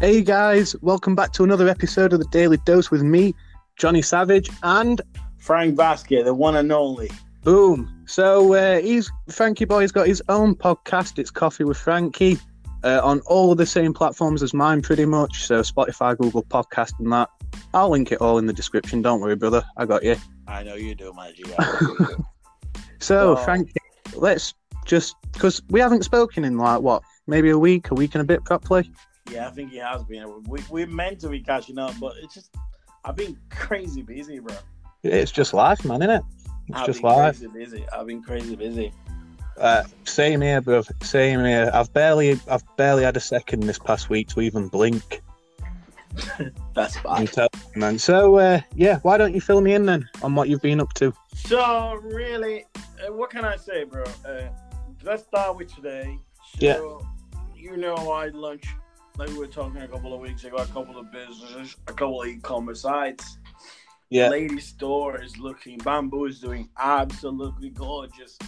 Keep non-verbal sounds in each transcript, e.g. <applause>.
Hey guys, welcome back to another episode of the Daily Dose with me, Johnny Savage, and Frank Vasquez, the one and only. boom. So uh, he's Frankie Boy's got his own podcast. It's Coffee with Frankie uh, on all of the same platforms as mine, pretty much. So Spotify, Google Podcast, and that. I'll link it all in the description. Don't worry, brother. I got you. I know you do, my G. <laughs> So Well- Frankie, let's just because we haven't spoken in like what, maybe a week, a week and a bit properly. Yeah, I think he has been. We we meant to be catching up, but it's just I've been crazy busy, bro. It's just life, man, isn't it? It's I've just been life. crazy busy. I've been crazy busy. Uh, same here, bro. Same here. I've barely, I've barely had a second this past week to even blink. <laughs> That's bad. man. So, uh, yeah, why don't you fill me in then on what you've been up to? So really, uh, what can I say, bro? Uh, let's start with today. So, Yeah. You know, I launched like we were talking a couple of weeks ago. A couple of businesses, a couple of e-commerce sites. Yeah, Lady store is looking. Bamboo is doing absolutely gorgeous.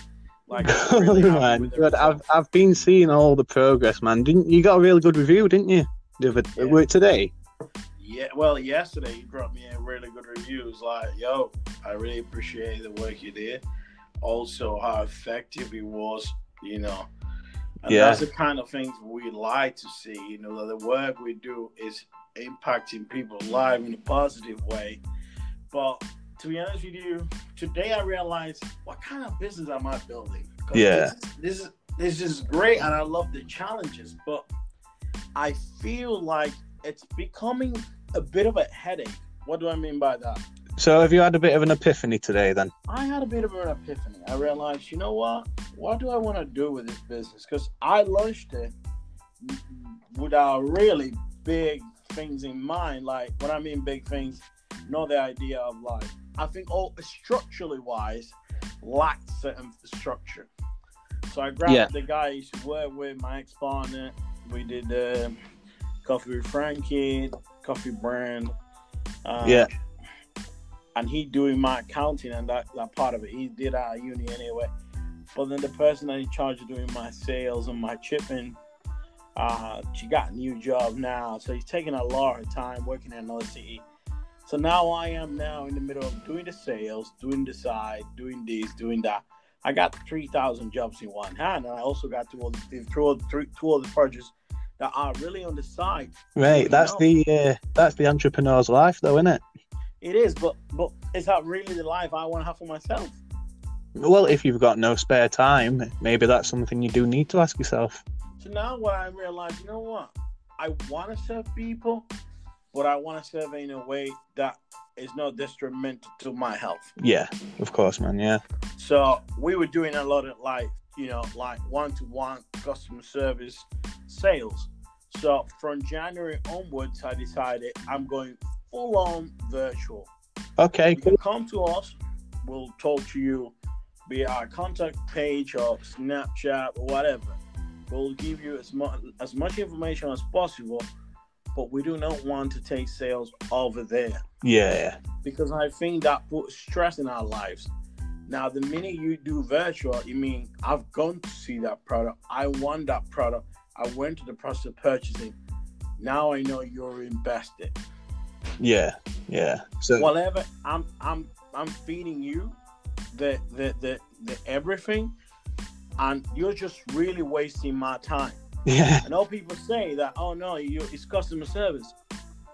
Like <laughs> really man, good. I've. I've been seeing all the progress, man. Didn't you got a really good review, didn't you? The other Yeah. were today? Yeah, well, yesterday you brought me a really good reviews. Like, yo, I really appreciate the work you did. Also, how effective it was. You know, and Yeah. that's the kind of things we like to see. You know, that the work we do is impacting people's lives in a positive way. But to be honest with you, today I realized what kind of business am I building? Yeah. this, this is this is great, and I love the challenges, but I feel like it's becoming a bit of a headache. What do I mean by that? So, have you had a bit of an epiphany today then? I had a bit of an epiphany. I realized, you know what? What do I want to do with this business? Because I launched it without really big things in mind. Like, when I mean big things, not the idea of like, I think all structurally wise, lacked certain structure. So I grabbed Yeah. the guy I used to work with, my ex partner. We did uh, Coffee with Frankie, Coffee Brand. Uh, Yeah. And he doing my accounting and that, that part of it. He did our uni anyway. But then the person that in charge of doing my sales and my chipping, uh, she got a new job now. So he's taking a lot of time working in another city. So now I am now in the middle of doing the sales, doing the side, doing this, doing that. I got 3,000 jobs in one hand. And I also got two other, two other, three, two other projects that are really on the side. Right, that's the uh, that's the entrepreneur's life, though, isn't it? It is, but but is that really the life I want to have for myself? Well, if you've got no spare time, maybe that's something you do need to ask yourself. So now what I realize, you know what? I want to serve people, but I want to serve in a way that is not detrimental to my health. Yeah, of course, man. Yeah, So we were doing a lot of like, you know, like one-to-one customer service sales. So from January onwards, I decided I'm going full-on virtual. okay, You can come to us. We'll talk to you via our contact page or Snapchat or whatever. We'll give you as much as much information as possible, but we do not want to take sales over there yeah, because I think that puts stress in our lives. Now, the minute you do virtual, you mean I've gone to see that product. I want that product. I went to the process of purchasing. Now I know you're invested. Yeah, yeah. So whatever I'm I'm I'm feeding you the the the, the everything and you're just really wasting my time. yeah, I know people say that oh no you it's customer service.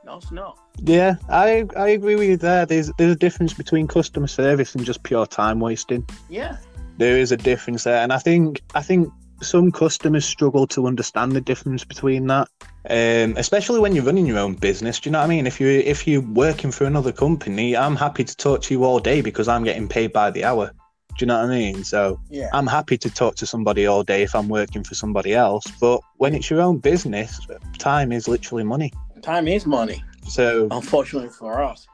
No it's not. yeah. I I agree with you there. There's there's a difference between customer service and just pure time wasting. Yeah. There is a difference there, and I think I think some customers struggle to understand the difference between that. Um, especially when you're running your own business, do you know what I mean? If you if you're working for another company, I'm happy to talk to you all day because I'm getting paid by the hour. Do you know what I mean? So Yeah. I'm happy to talk to somebody all day if I'm working for somebody else. But when it's your own business, time is literally money. Time is money, So unfortunately for us.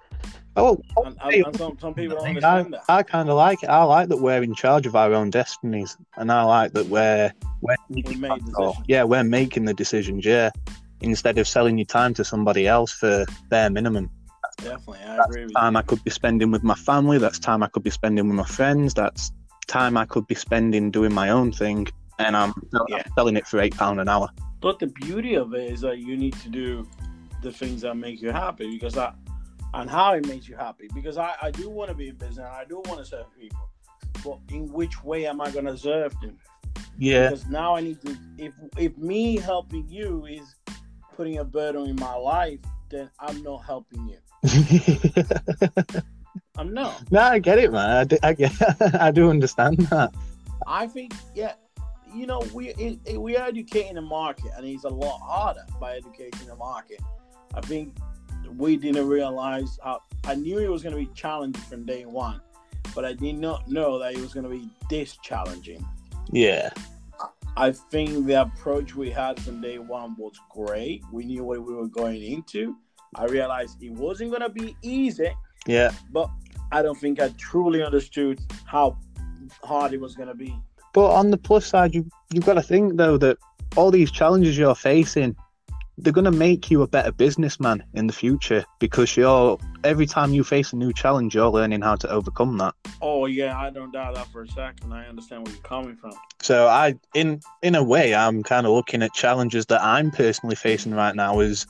Oh, And, and, and some, some people don't I, understand that. I kind of like it. I like that we're in charge of our own destinies, and I like that we're we're We made Oh, decisions. yeah, we're making the decisions. Yeah, instead of selling your time to somebody else for bare minimum. Definitely, I That's agree with time you. I could be spending with my family. That's time I could be spending with my friends. That's time I could be spending doing my own thing. And I'm, Yeah. I'm selling it for eight pound an hour. But the beauty of it is that you need to do the things that make you happy because I and how it makes you happy. Because I, I do want to be in business, I do want to serve people. But in which way am I gonna serve them? Yeah. Because now I need to if if me helping you is putting a burden in my life, then I'm not helping you. <laughs> I'm not. no, I get it, man. I do, I get, <laughs> I do understand that. I think, yeah, you know, we it, it, we are educating the market, and it's a lot harder by educating the market. I think we didn't realize how. I knew it was going to be challenging from day one, but I did not know that it was going to be this challenging. Yeah. I think the approach we had from day one was great. We knew what we were going into. I realized it wasn't going to be easy, Yeah. but I don't think I truly understood how hard it was going to be. But on the plus side, you you've got to think though that all these challenges you're facing, they're going to make you a better businessman in the future because you're every time you face a new challenge, you're learning how to overcome that. Oh yeah, I don't doubt that for a second. I understand where you're coming from. So I, in in a way, I'm kind of looking at challenges that I'm personally facing right now as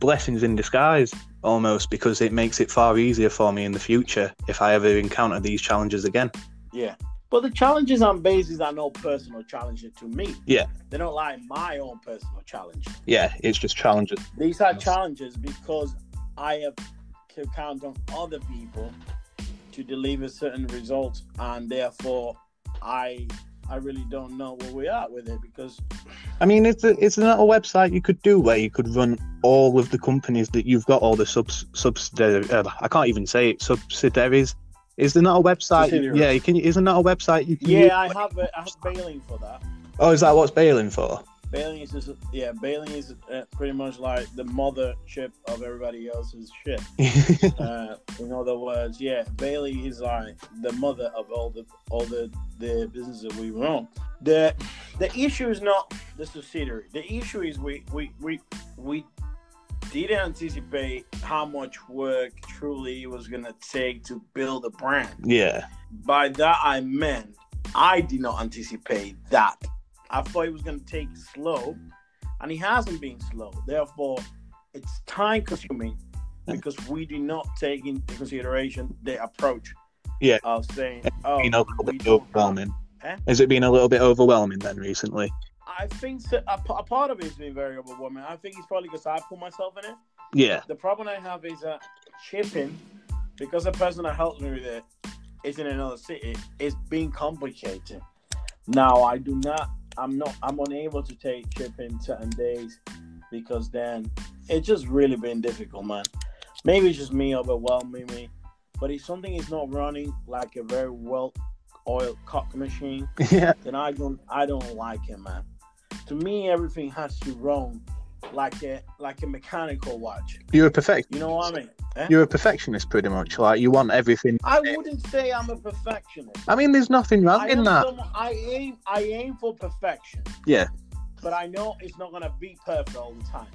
blessings in disguise, almost because it makes it far easier for me in the future if I ever encounter these challenges again. Yeah. But the challenges I'm bases are no personal challenges to me. Yeah. They're not like my own personal challenge. Yeah, it's just challenges. These are challenges because I have to count on other people to deliver certain results and therefore I I really don't know where we are with it because I mean, it's a, it's not a website you could do where you could run all of the companies that you've got all the subs subsidiary. Uh, I can't even say it. Subsidiaries. Is there not a website? Subsidiaries. Yeah, you can. Isn't that a website you can? use? yeah, I have a, I have bailing for that. Oh, is that what's bailing for? Bailing is just yeah, bailing is uh, pretty much like the mothership of everybody else's shit. <laughs> uh, in other words, yeah, Bailey is like the mother of all the all the the businesses that we run. The the issue is not the subsidiary. The issue is we we we we didn't anticipate how much work truly it was gonna take to build a brand. yeah, By that I meant I did not anticipate that. I thought it was gonna take slow, and it hasn't been slow. Therefore, it's time consuming because we did not take into consideration the approach Yeah. of saying, "Oh, little bit overwhelming. Eh? Has it been a little bit overwhelming then recently? I think so, a, a part of it is been very overwhelming. I think it's probably because I put myself in it. Yeah, The problem I have is that shipping, because the person that helped me with it is in another city, it's being complicated. Now I do not, I'm not, I'm unable to take shipping certain days because then it's just really been difficult, man. Maybe it's just me overwhelming me, but if something is not running like a very well oiled cock machine, <laughs> yeah, then I don't, I don't like it, man. To me, everything has to run like a like a mechanical watch. you're a perfect. You know what I mean? Eh? You're a perfectionist, pretty much. Like you want everything. I wouldn't say I'm a perfectionist. I mean, there's nothing wrong I in that. someone- I aim I aim for perfection. Yeah. But I know it's not gonna be perfect all the time.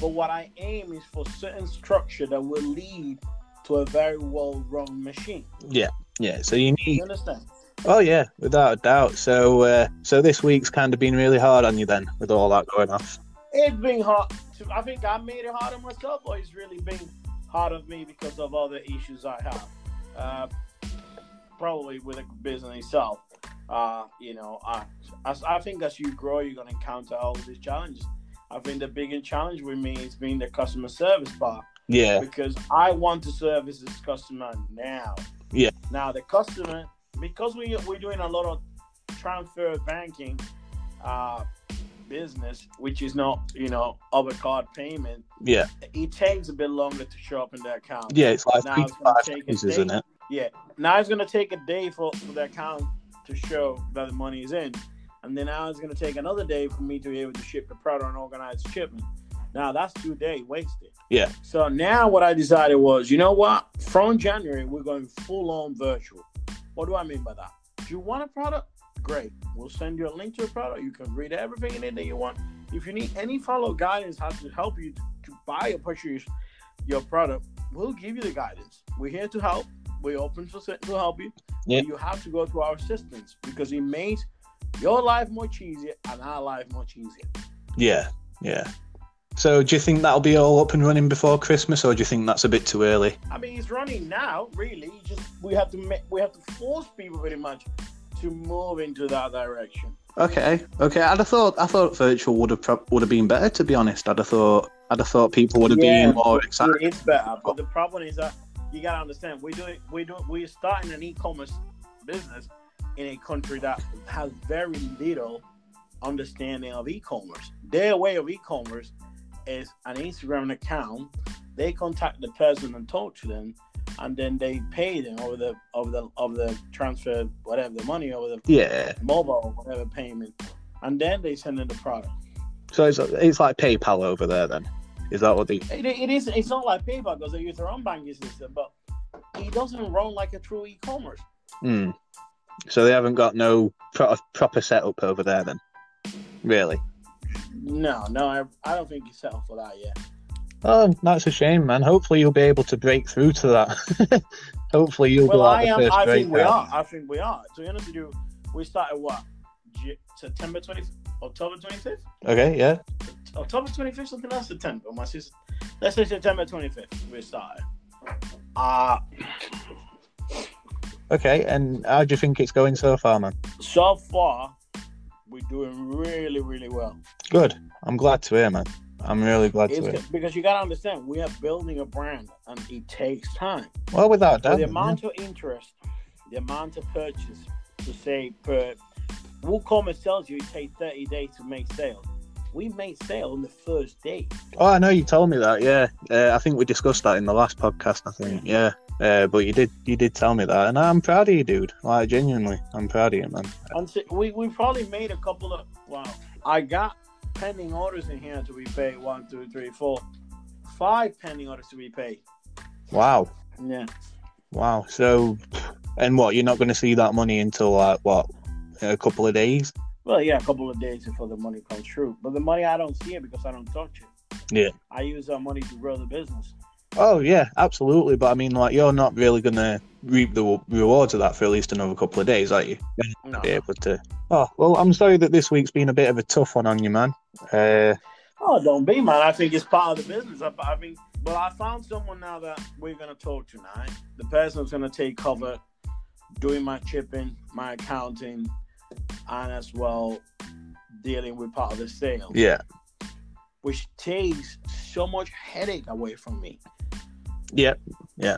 But what I aim is for certain structure that will lead to a very well run machine. Yeah, yeah. So you need You understand? Oh yeah, without a doubt. So uh, so this week's kind of been really hard on you then, with all that going off. It's been hard. I think I made it hard on myself, or it's really been hard on me because of other issues I have. Uh, probably with the business itself. Uh, you know, I, as, I think as you grow, you're going to encounter all these challenges. I think the biggest challenge with me is being the customer service part Yeah, because I want to service this customer now. Yeah. Now the customer, because we we're doing a lot of transfer banking uh, business, which is not you know over card payment, yeah, it takes a bit longer to show up in the account. yeah. It's like Now it's gonna five take a days, day. isn't it? Yeah. Now it's gonna take a day for, for the account to show that the money is in. And then now it's gonna take another day for me to be able to ship the product and organize shipment. Now that's two days wasted. Yeah. So now what I decided was, you know what? From January we're going full on virtual. What do I mean by that? Do you want a product? Great. We'll send you a link to a product. You can read everything in it that you want. If you need any follow guidance how to help you to, to buy or purchase your product, we'll give you the guidance. We're here to help. We're open to, to help you. Yeah. But you have to go through our assistance because it makes your life much easier and our life much easier. Yeah, yeah. So do you think that'll be all up and running before Christmas, or do you think that's a bit too early? I mean, it's running now. Really, just we have to make, we have to force people pretty much to move into that direction. Okay, okay. I'd have thought I thought virtual would have pro- would have been better. To be honest, I'd have thought I'd have thought people would have Yeah, been more excited. is better, but the problem is that you gotta understand we do it. We do we're starting an e-commerce business in a country that has very little understanding of e-commerce. Their way of e-commerce is an Instagram account. They contact the person and talk to them, and then they pay them over the over the over the transfer whatever the money over the Yeah. mobile whatever payment, and then they send in the product. So it's it's like PayPal over there then. Is that what the? It, it is. It's not like PayPal because they use their own banking system, but it doesn't run like a true e-commerce. Hmm. So they haven't got no pro- proper setup over there then. Really? No, no, I, I don't think he's set up for that yet. Oh, that's a shame, man. Hopefully you'll be able to break through to that. <laughs> Hopefully you'll Well, go out I the am. first I think we are. I think we are. To be honest with you, we started what September twenty, October twenty fifth, Okay, yeah. October twenty fifth, something else. September. My sister. Let's say September twenty fifth. We started. Uh Okay, and how do you think it's going so far, man? so far we're doing really, really well. Good. I'm glad to hear, man. I'm really glad to hear. Because you gotta understand, we are building a brand, and it takes time. Well, without So the amount of interest, the amount of purchase, to say per WooCommerce tells you it takes 30 days to make sales. We made sale on the first day. Oh, I know you told me that. Yeah, uh, I think we discussed that in the last podcast. I think. Yeah, uh, but you did you did tell me that, and I'm proud of you, dude. Like genuinely, I'm proud of you, man. And so we, we probably made a couple of wow. I got pending orders in here to be paid. One, two, three, four, five pending orders to be paid. Wow, Yeah. wow. So, and what? You're not going to see that money until like what? A couple of days. Well, yeah, a couple of days before the money comes through. But the money I don't see it because I don't touch it. Yeah. I use that money to grow the business. Oh yeah, absolutely. But I mean, like, you're not really going to reap the rewards of that for at least another couple of days, are you? No. Be able to. Oh well, I'm sorry that this week's been a bit of a tough one on you, man. Uh, Oh, don't be, man. I think it's part of the business. I, I think, well, I found someone now that we're going to talk tonight. The person's going to take cover doing my chipping, my accounting, and as well dealing with part of the sales, yeah, which takes so much headache away from me. Yeah, yeah.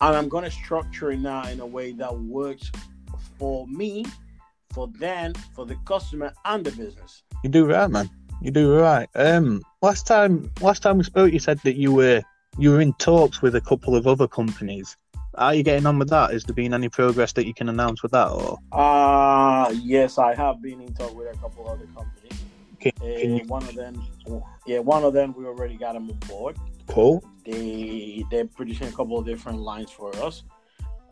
And I'm to structure it now in a way that works for me, for them, for the customer, and the business. you do right, man. You do right. Um, last time, last time we spoke, you said that you were you were in talks with a couple of other companies. Are you getting on with that? Has there been any progress that you can announce with that? Or Uh yes, I have been in talk with a couple other companies. can, Uh, can you one of them, yeah, one of them we already got them on board. Call? They they're producing a couple of different lines for us.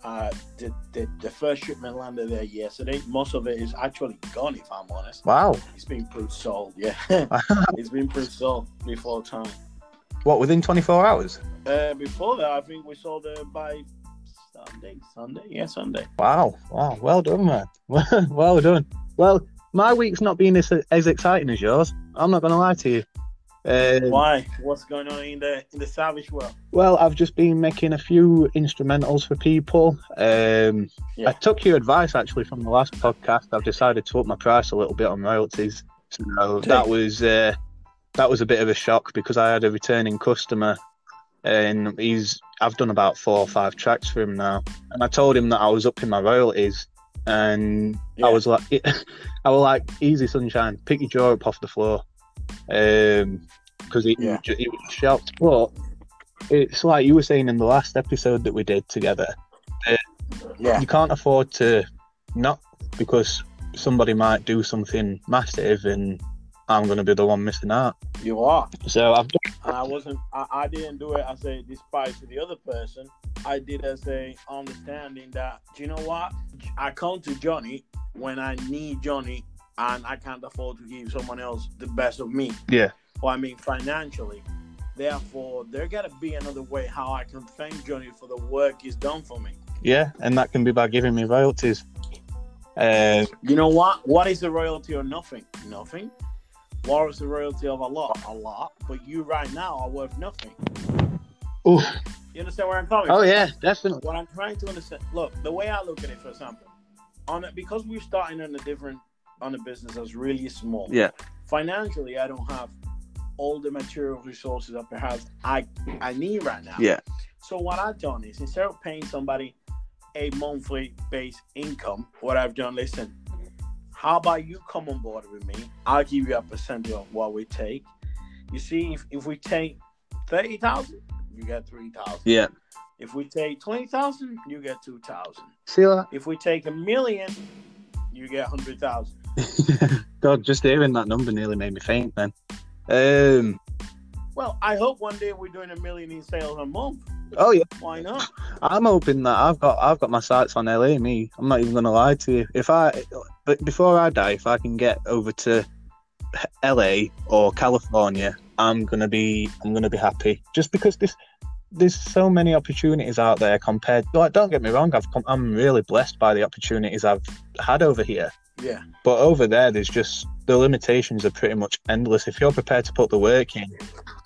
Uh, the, the the first shipment landed there yesterday. Most of it is actually gone, if I'm honest. Wow. It's been pre-sold. Yeah, <laughs> <laughs> it's been pre-sold before time. what within 24 hours? Uh, before that, I think we sold it by Sunday. Sunday, yeah, Sunday. Wow. Wow. Well done, man. <laughs> well done. Well, my week's not been as, as exciting as yours. I'm not going to lie to you. Uh, Why? What's going on in the in the savage world? Well, I've just been making a few instrumentals for people. Um, Yeah. I took your advice actually from the last podcast. I've decided to up my price a little bit on royalties. So that was uh, that was a bit of a shock because I had a returning customer, and he's I've done about four or five tracks for him now, and I told him that I was upping my royalties, and Yeah. I was like, <laughs> I was like, easy sunshine, pick your jaw up off the floor, um, because he, Yeah. he was shocked, but it's like you were saying in the last episode that we did together. Yeah, You can't afford to not because somebody might do something massive and I'm going to be the one missing out. you are. So I've done, And I wasn't. I, I didn't do it as a despise to the other person. I did as a understanding that do you know what? I come to Johnny when I need Johnny, and I can't afford to give someone else the best of me. Yeah. Well, I mean financially. Therefore, there gotta be another way how I can thank Johnny for the work he's done for me. yeah, and that can be by giving me royalties. Uh, You know what? What is the royalty or nothing? Nothing. What was the royalty of a lot? A lot. But you right now are worth nothing. Oof. You understand where I'm coming Oh from? yeah, definitely. What I'm trying to understand, look, the way I look at it, for example, on it because we're starting on a different on a business that's really small. Yeah. Financially, I don't have all the material resources that perhaps I I need right now. Yeah. So what I've done is instead of paying somebody a monthly base income, what I've done, listen, how about you come on board with me? I'll give you a percentage of what we take. You see, if, if we take thirty thousand, you get three thousand. Yeah. If we take twenty thousand, you get two thousand. See that? If we take a million, you get hundred thousand. <laughs> God, just hearing that number nearly made me faint. Then. Um. Well, I hope one day we're doing a million in sales a month. Oh yeah. Why not? I'm hoping that I've got I've got my sights on LA. Me, I'm not even gonna lie to you. If I, but before I die, if I can get over to LA or California, I'm gonna be I'm gonna be happy. Just because this there's so many opportunities out there compared. Like, don't get me wrong, I've come, I'm really blessed by the opportunities I've had over here. Yeah. But over there, there's just the limitations are pretty much endless. If you're prepared to put the work in,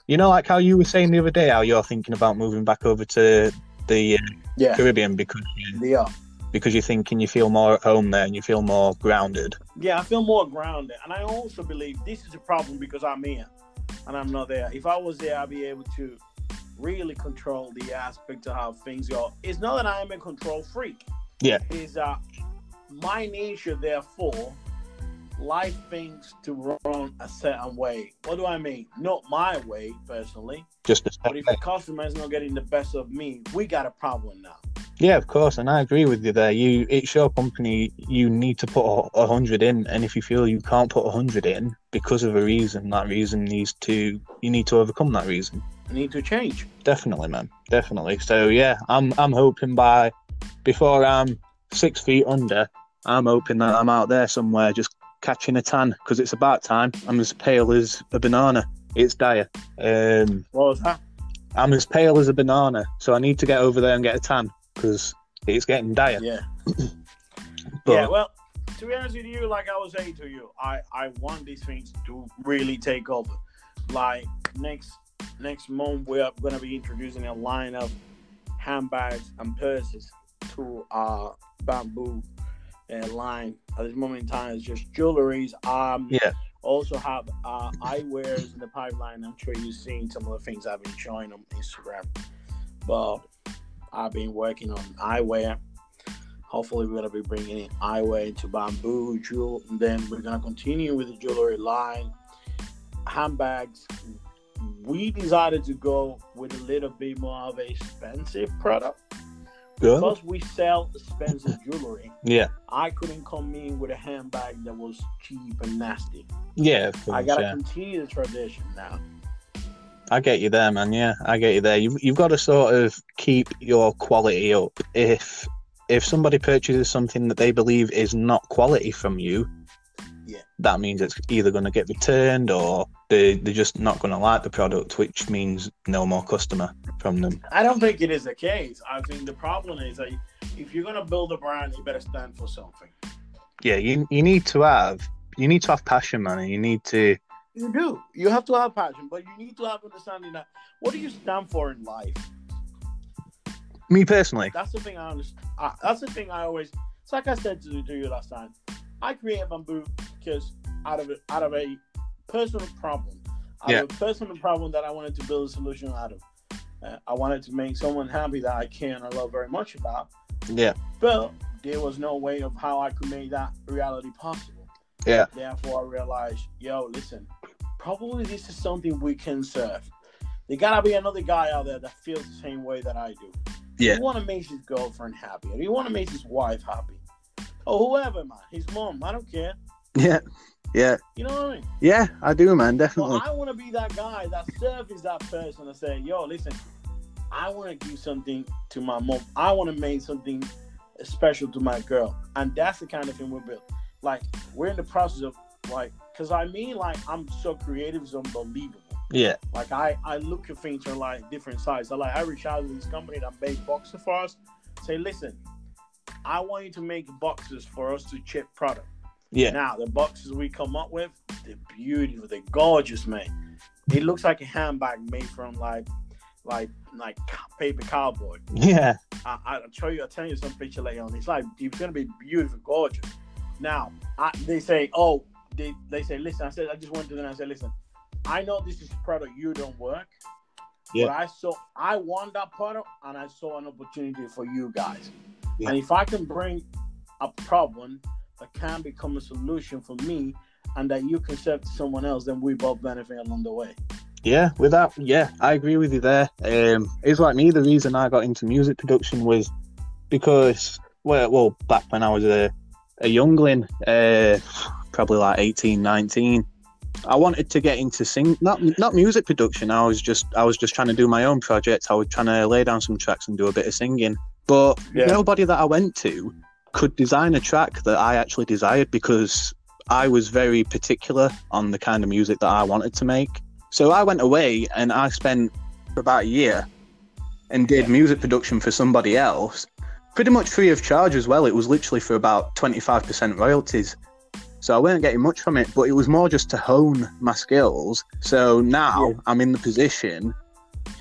you know, like how you were saying the other day, how you're thinking about moving back over to the uh, Yeah. Caribbean because you, They are. because you're thinking you feel more at home there and you feel more grounded. Yeah, I feel more grounded. And I also believe this is a problem because I'm here and I'm not there. If I was there, I'd be able to really control the aspect of how things go. It's not that I am a control freak. Yeah. It's that my nature, therefore, like things to run a certain way. What do I mean? Not my way, personally. Just a But if the customer is not getting the best of me, we got a problem now. yeah, of course, and I agree with you there. You, it's your company. You need to put a, a hundred in, and if you feel you can't put a hundred in because of a reason, that reason needs to you need to overcome that reason. I need to change. Definitely, man. Definitely. So yeah, I'm I'm hoping by before I'm six feet under, I'm hoping that I'm out there somewhere just catching a tan because it's about time. I'm as pale as a banana. It's dire. Um, What was that? I'm as pale as a banana, so I need to get over there and get a tan because it's getting dire. Yeah. <clears throat> But yeah, well, to be honest with you, like I was saying to you, I I want these things to really take over. Like next next month, we are going to be introducing a line of handbags and purses to our bamboo uh, line. At this moment in time, it's just jewelries. Um, yeah, also have uh, eyewears in the pipeline. I'm sure you've seen some of the things I've been showing on Instagram. But I've been working on eyewear. Hopefully, we're gonna be bringing in eyewear into bamboo jewel, and then we're gonna continue with the jewelry line, handbags. We decided to go with a little bit more of a expensive product good. because we sell expensive jewelry. Yeah, I couldn't come in with a handbag that was cheap and nasty. yeah, course, I gotta yeah. continue the tradition now. I get you there, man. Yeah, I get you there. You've, you've got to sort of keep your quality up. If if somebody purchases something that they believe is not quality from you. That means it's either going to get returned or they they're just not going to like the product, which means no more customer from them. I don't think it is the case. I think the problem is that if you're gonna build a brand, you better stand for something. Yeah, you you need to have you need to have passion, man. You need to You do. You have to have passion, but you need to have understanding that what do you stand for in life? me personally. That's the thing I understand. That's the thing I always. It's like I said to, to you last time. I create bamboo because out of it, out of a personal problem, out Yeah. of a personal problem that I wanted to build a solution out of. Uh, I wanted to make someone happy that I care and I love very much about. Yeah, But there was no way of how I could make that reality possible. Yeah. Therefore, I realized, yo, listen, probably this is something we can serve. There gotta be another guy out there that feels the same way that I do. Yeah. You want to make his girlfriend happy, or you want to make his wife happy, or whoever, man, his mom. I don't care. Yeah, yeah, You know what I mean? yeah. I do, man. Definitely. I want to be that guy that serves that person and say, yo, listen, I want to give something to my mom. I want to make something special to my girl. And that's the kind of thing we're built. Like, we're in the process of, like, because I mean, like, I'm so creative, it's unbelievable. Yeah, Like, I, I look at things from, like, different sides. I, like, I reach out to this company that make boxes for us, say, listen, I want you to make boxes for us to chip product. Yeah, Now, the boxes we come up with, They're beautiful. They're gorgeous, man. It looks like a handbag made from like, like, like paper cardboard. Yeah. I, I'll show you. I'll tell you some picture later on. It's like it's gonna be beautiful, gorgeous. Now, I, they say, oh, they, they say, listen. I said, I just went to them. and I said, listen, I know this is product you don't work. Yeah. But I saw, I want that product, and I saw an opportunity for you guys. Yeah. And if I can bring a problem that can become a solution for me, and that you can serve to someone else, then we both benefit along the way. Yeah, with that, yeah, I agree with you there. Um, it's like me. The reason I got into music production was because, well, well back when I was a, a youngling, uh, probably like 18, 19, I wanted to get into sing, not not music production. I was just I was just trying to do my own project. I was trying to lay down some tracks and do a bit of singing. But Yeah. nobody that I went to could design a track that I actually desired because I was very particular on the kind of music that I wanted to make. So I went away and I spent about a year and did music production for somebody else, pretty much free of charge as well. It was literally for about 25% royalties. So I weren't getting much from it, but it was more just to hone my skills. So now Yeah. I'm in the position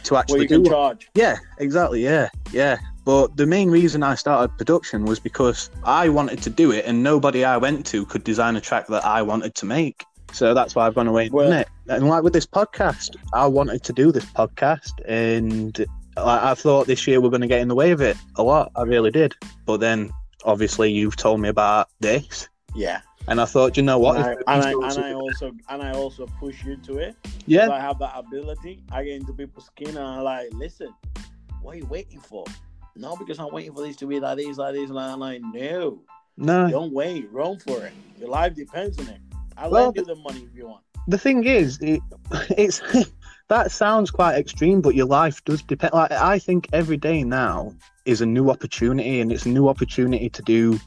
to actually you do can charge. yeah, exactly. Yeah, yeah. But the main reason I started production was because I wanted to do it, and nobody I went to could design a track that I wanted to make. So that's why I've gone away and Well- it. And like with this podcast, I wanted to do this podcast, and like, I thought this year we're going to get in the way of it a lot. I really did. But then, obviously, you've told me about this, Yeah. and I thought, you know what? and, I, and, I, and I also and I also push you to it. yeah, I have that ability. I get into people's skin and I'm like, listen, what are you waiting for? No, because I'm waiting for this to be like this, like this, like like, no, no. don't wait, run for it. Your life depends on it. I Well, lend you the money if you want. the thing is, it, <laughs> it's <laughs> that sounds quite extreme, but your life does depend. Like I think every day now is a new opportunity, and it's a new opportunity to do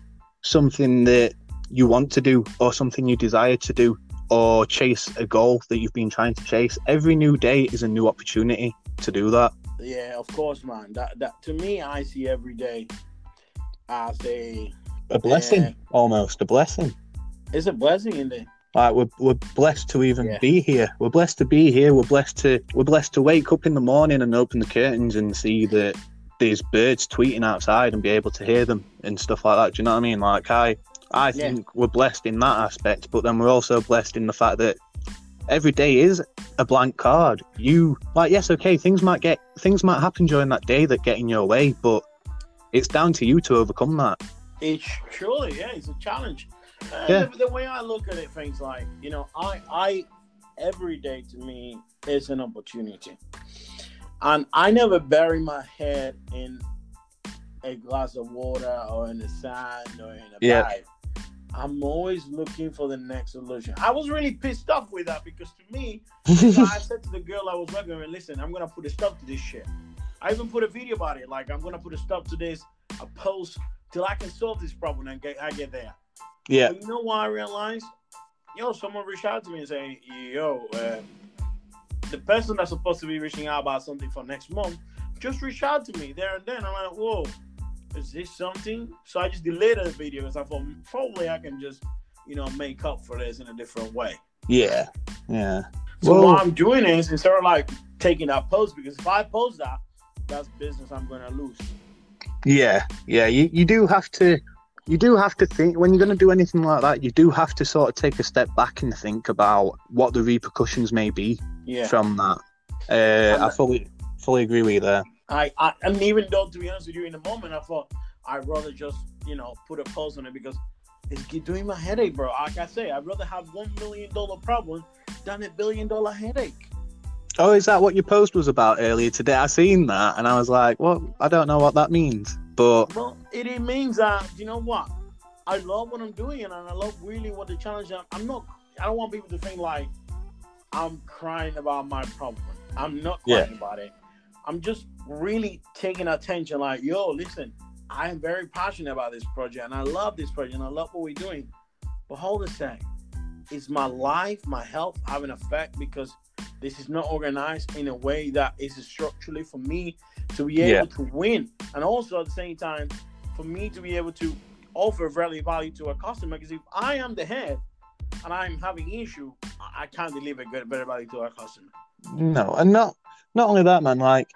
something that you want to do, or something you desire to do, or chase a goal that you've been trying to chase. Every new day is a new opportunity to do that. Yeah, of course, man. That that to me, I see every day as a A blessing, Yeah. almost a blessing. it's a blessing in there. Like we're, we're blessed to even Yeah. be here. We're blessed to be here. We're blessed to we're blessed to wake up in the morning and open the curtains and see that there's birds tweeting outside and be able to hear them and stuff like that. Do you know what I mean? Like I I Yeah. think we're blessed in that aspect, but then we're also blessed in the fact that every day is a blank card. You like yes, okay, things might get things might happen during that day that get in your way, but it's down to you to overcome that. It's surely, yeah, it's a challenge. Uh, Yeah. the, the way I look at it, things like you know, I, I, every day to me is an opportunity, and I never bury my head in a glass of water or in the sand or in a Yeah. bag. I'm always looking for the next solution. I was really pissed off with that because to me, <laughs> I said to the girl I was working with, listen, I'm gonna put a stop to this shit. I even put a video about it. Like I'm gonna put a stop to this, a post till I can solve this problem and get I get there. yeah, But you know what I realized? Yo, someone reached out to me and say, yo, uh, the person that's supposed to be reaching out about something for next month just reached out to me there and then. I'm like, whoa, is this something? So I just deleted the video because I thought probably I can just, you know, make up for this in a different way. yeah, yeah. So Well- what I'm doing is instead of like taking that post, because if I post that, that's business I'm gonna lose. Yeah, yeah. You, you do have to you do have to think when you're going to do anything like that. You do have to sort of take a step back and think about what the repercussions may be Yeah. from that. Uh, I fully fully agree with you there. I, I and even though to be honest with you, in the moment I thought I'd rather just you know put a post on it because it's doing my headache, bro. Like I say, I'd rather have one million dollar problem than a billion dollar headache. Oh, is that what your post was about earlier today? I seen that and I was like, well, I don't know what that means, but Well, it, it means that you know what, I love what I'm doing and I love really what the challenge. I'm, I'm not. I don't want people to think like I'm crying about my problem. I'm not Yeah. crying about it. I'm just really taking attention. Like, yo, listen, I am very passionate about this project and I love this project and I love what we're doing. But hold a sec, is my life, my health have an effect because this is not organized in a way that is structurally for me to be able Yeah. to win, and also at the same time for me to be able to offer really value to a customer. Because if I am the head and I'm having issue, I can't deliver good better value to our customer. No, and not not only that, man. Like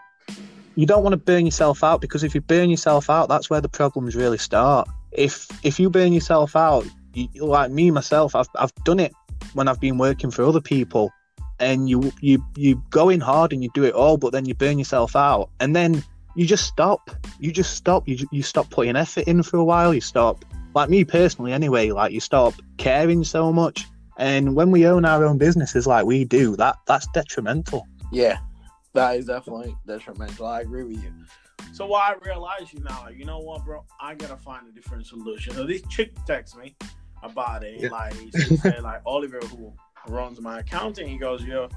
you don't want to burn yourself out because if you burn yourself out, that's where the problems really start. If if you burn yourself out, you, like me myself, I've I've done it when I've been working for other people, and you you you go in hard and you do it all, but then you burn yourself out, and then you just stop. You just stop. You you stop putting effort in for a while. You stop. Like me personally, anyway. Like you stop caring so much, and when we own our own businesses like we do, that that's detrimental. Yeah, that is definitely detrimental. I agree with you. So what I realize you now, you know what, bro? I gotta find a different solution. So this chick texts me about it. Yeah. Like she said, like Oliver who runs my accounting, he goes, yo,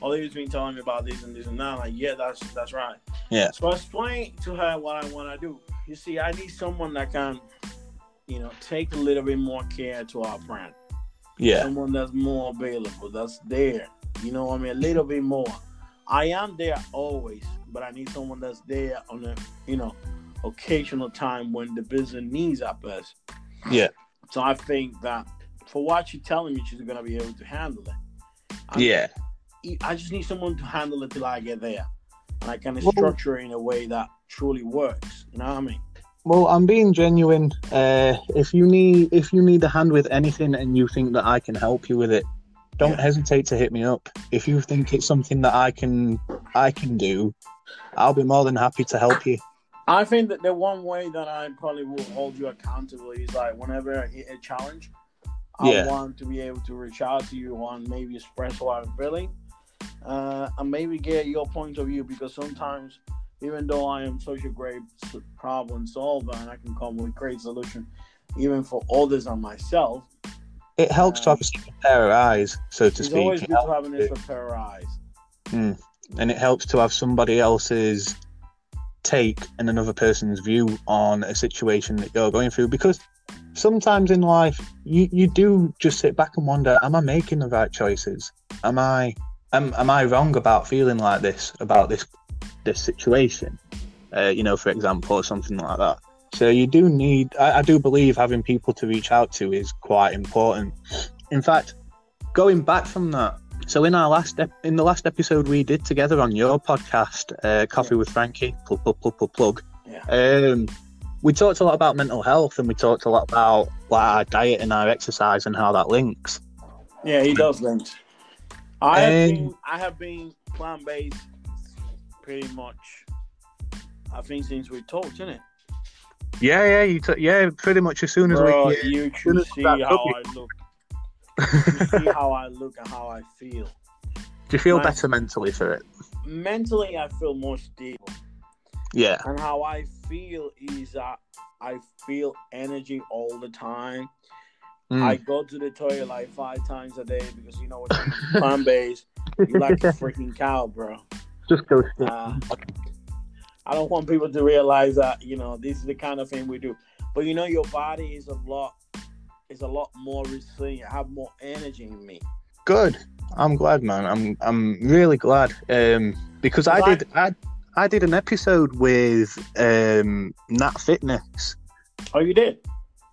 Oliver's been telling me about this and this and that. I'm like, yeah, that's that's right. Yeah. So I explained to her what I want to do. You see, I need someone that can, you know, take a little bit more care to our brand. Yeah. Someone that's more available, that's there. You know, what I mean, a little bit more. I am there always, but I need someone that's there on a, you know, occasional time when the business needs our best. Yeah. So I think that for what she's telling me, she's gonna be able to handle it. I yeah. I just need someone to handle it till I get there, and I kind of well, structure it in a way that truly works. You know what I mean? Well, I'm being genuine. Uh, if you need if you need a hand with anything and you think that I can help you with it, don't yeah. hesitate to hit me up. If you think it's something that I can I can do, I'll be more than happy to help you. I think that the one way that I probably will hold you accountable is like whenever I hit a challenge, I yeah. want to be able to reach out to you and maybe express what I'm feeling, uh, and maybe get your point of view because sometimes, even though I am such a great problem solver and I can come with great solution, even for others and myself, it helps uh, to have a second pair of eyes, so to speak. always good to have an extra pair of eyes. Mm. And it helps to have somebody else's take and another person's view on a situation that you're going through because sometimes in life you, you do just sit back and wonder am i making the right choices am i am, am i wrong about feeling like this about this this situation uh, you know for example or something like that so you do need I, I do believe having people to reach out to is quite important in fact going back from that so in our last ep- in the last episode we did together on your podcast, uh, Coffee with Frankie, plug plug plug plug plug. Yeah. Um, we talked a lot about mental health and we talked a lot about like our diet and our exercise and how that links. Yeah, he does link. I have um, been I have been plant based pretty much. I think since we talked, isn't it? Yeah, yeah, you t- yeah, pretty much as soon as Bro, we. Yeah, you should see how I look see how I look and how I feel. <laughs> Do you feel My, better mentally for it? Mentally, I feel more stable. Yeah. And how I feel is that I feel energy all the time. Mm. I go to the toilet like five times a day because you know what plant based, you like a <laughs> freaking cow, bro. Just go. Uh, I don't want people to realize that you know this is the kind of thing we do. But you know, your body is a lot is a lot more resilient. I have more energy in me. Good. I'm glad, man. I'm I'm really glad. Um, because I did I I did an episode with um Nat Fitness. Oh, you did.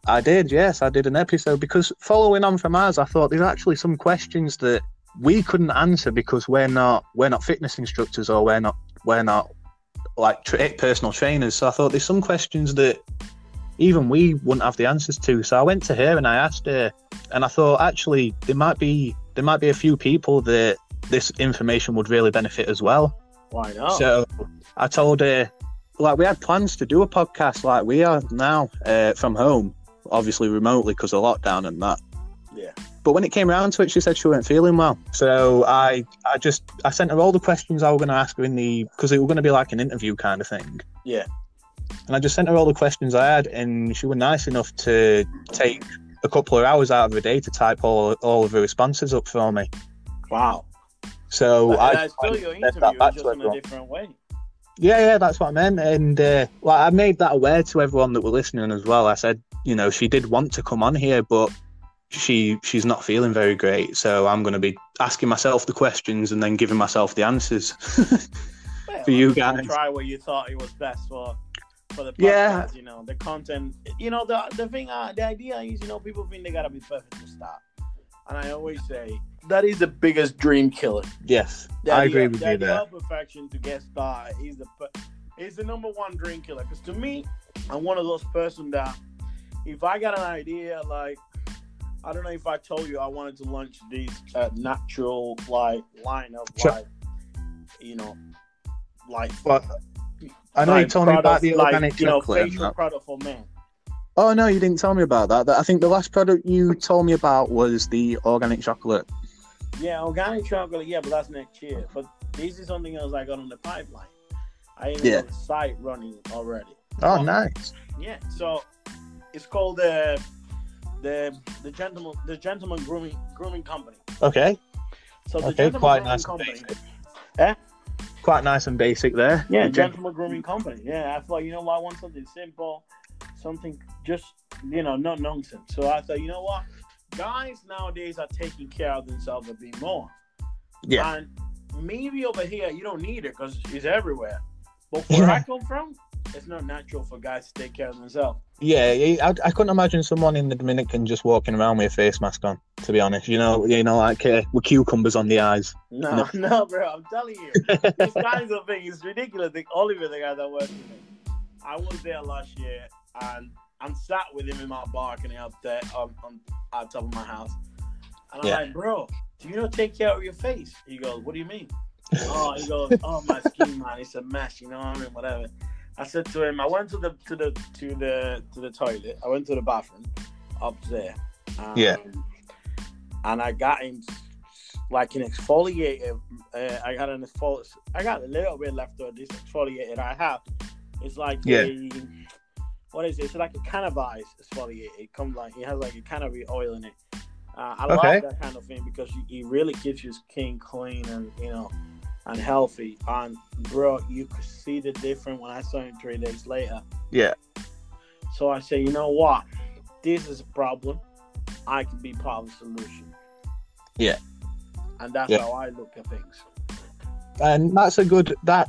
I did, yes, I did an episode because following on from ours, I thought there's actually some questions that we couldn't answer because we're not we're not fitness instructors or we're not we're not like tra- personal trainers. So I thought there's some questions that even we wouldn't have the answers to. So I went to her and I asked her, and I thought actually there might be there might be a few people that this information would really benefit as well. Why not? So I told her, like we had plans to do a podcast like we are now uh, from home, obviously remotely because of lockdown and that. Yeah. But when it came around to it, she said she weren't feeling well. So I, I just, I sent her all the questions I was going to ask her in the, because it was going to be like an interview kind of thing. Yeah. And I just sent her all the questions I had, and she was nice enough to take a couple of hours out of her day to type all all of her responses up for me. Wow. So but, I, still your interview, just in a different way. Yeah, yeah, that's what I meant. And uh, well, I made that aware to everyone that were listening as well. I said, you know, she did want to come on here, but she she's not feeling very great. So I'm going to be asking myself the questions and then giving myself the answers <laughs> well, for you guys. Try what you thought it was best for for the podcast, yeah. you know, the content. You know, the the thing, uh, the idea is, you know, people think they gotta be perfect to start. and I always say that is the biggest dream killer. Yes, That I the- agree with that you the there. perfection to get started is the is the number one dream killer. Because to me, I'm one of those person that if I got an idea, like I don't know if I told you I wanted to launch this uh, natural like line of like you know like But I know you like told me about the like, organic you know chocolate. facial product for men. Oh no, you didn't tell me about that. I think the last product you told me about was the organic chocolate. Yeah, organic chocolate. Yeah, but that's next year. But this is something else I got on the pipeline. I even Yeah. got a site running already. Oh, Oh. nice. Yeah, so it's called the the the gentleman the gentleman grooming grooming company. Okay, So the okay, gentleman quite nice and company. basic. Eh? Quite nice and basic there. Yeah, Okay. gentleman grooming company. Yeah, I thought you know what, I want something simple, something just you know not nonsense. So I thought you know what, guys nowadays are taking care of themselves a bit more. Yeah. And maybe over here you don't need it because it's everywhere. But <laughs> where I come from, it's not natural for guys to take care of themselves. Yeah, I, I couldn't imagine someone in the Dominican just walking around with a face mask on. To be honest, you know, you know, like uh, with cucumbers on the eyes. No, no, <laughs> bro. I'm telling you, these <laughs> kinds of things is ridiculous. The Oliver, the guy that works with me, I was there last year, and I'm sat with him in my bar, balcony up there on, on, on top of my house, and I'm Yeah. like, bro, do you not take care of your face? He goes, what do you mean? <laughs> oh, he goes, oh, my skin, man, it's a mess. You know what I mean? Whatever. I said to him, I went to the to the to the to the toilet. I went to the bathroom up there. Um, Yeah. And I got him like an exfoliator. Uh, I got an exfoli- I got a little bit left of this exfoliator I have. It's like Yeah. a what is it? It's like a cannabis exfoliator. It comes like it has like a cannabis oil in it. Uh, I Okay. love that kind of thing because it really keeps your skin clean and you know and healthy. And bro, you could see the difference when I saw him three days later. Yeah. So I say, you know what? This is a problem. I can be part of the solution. Yeah. And that's Yeah. how I look at things. and that's a good that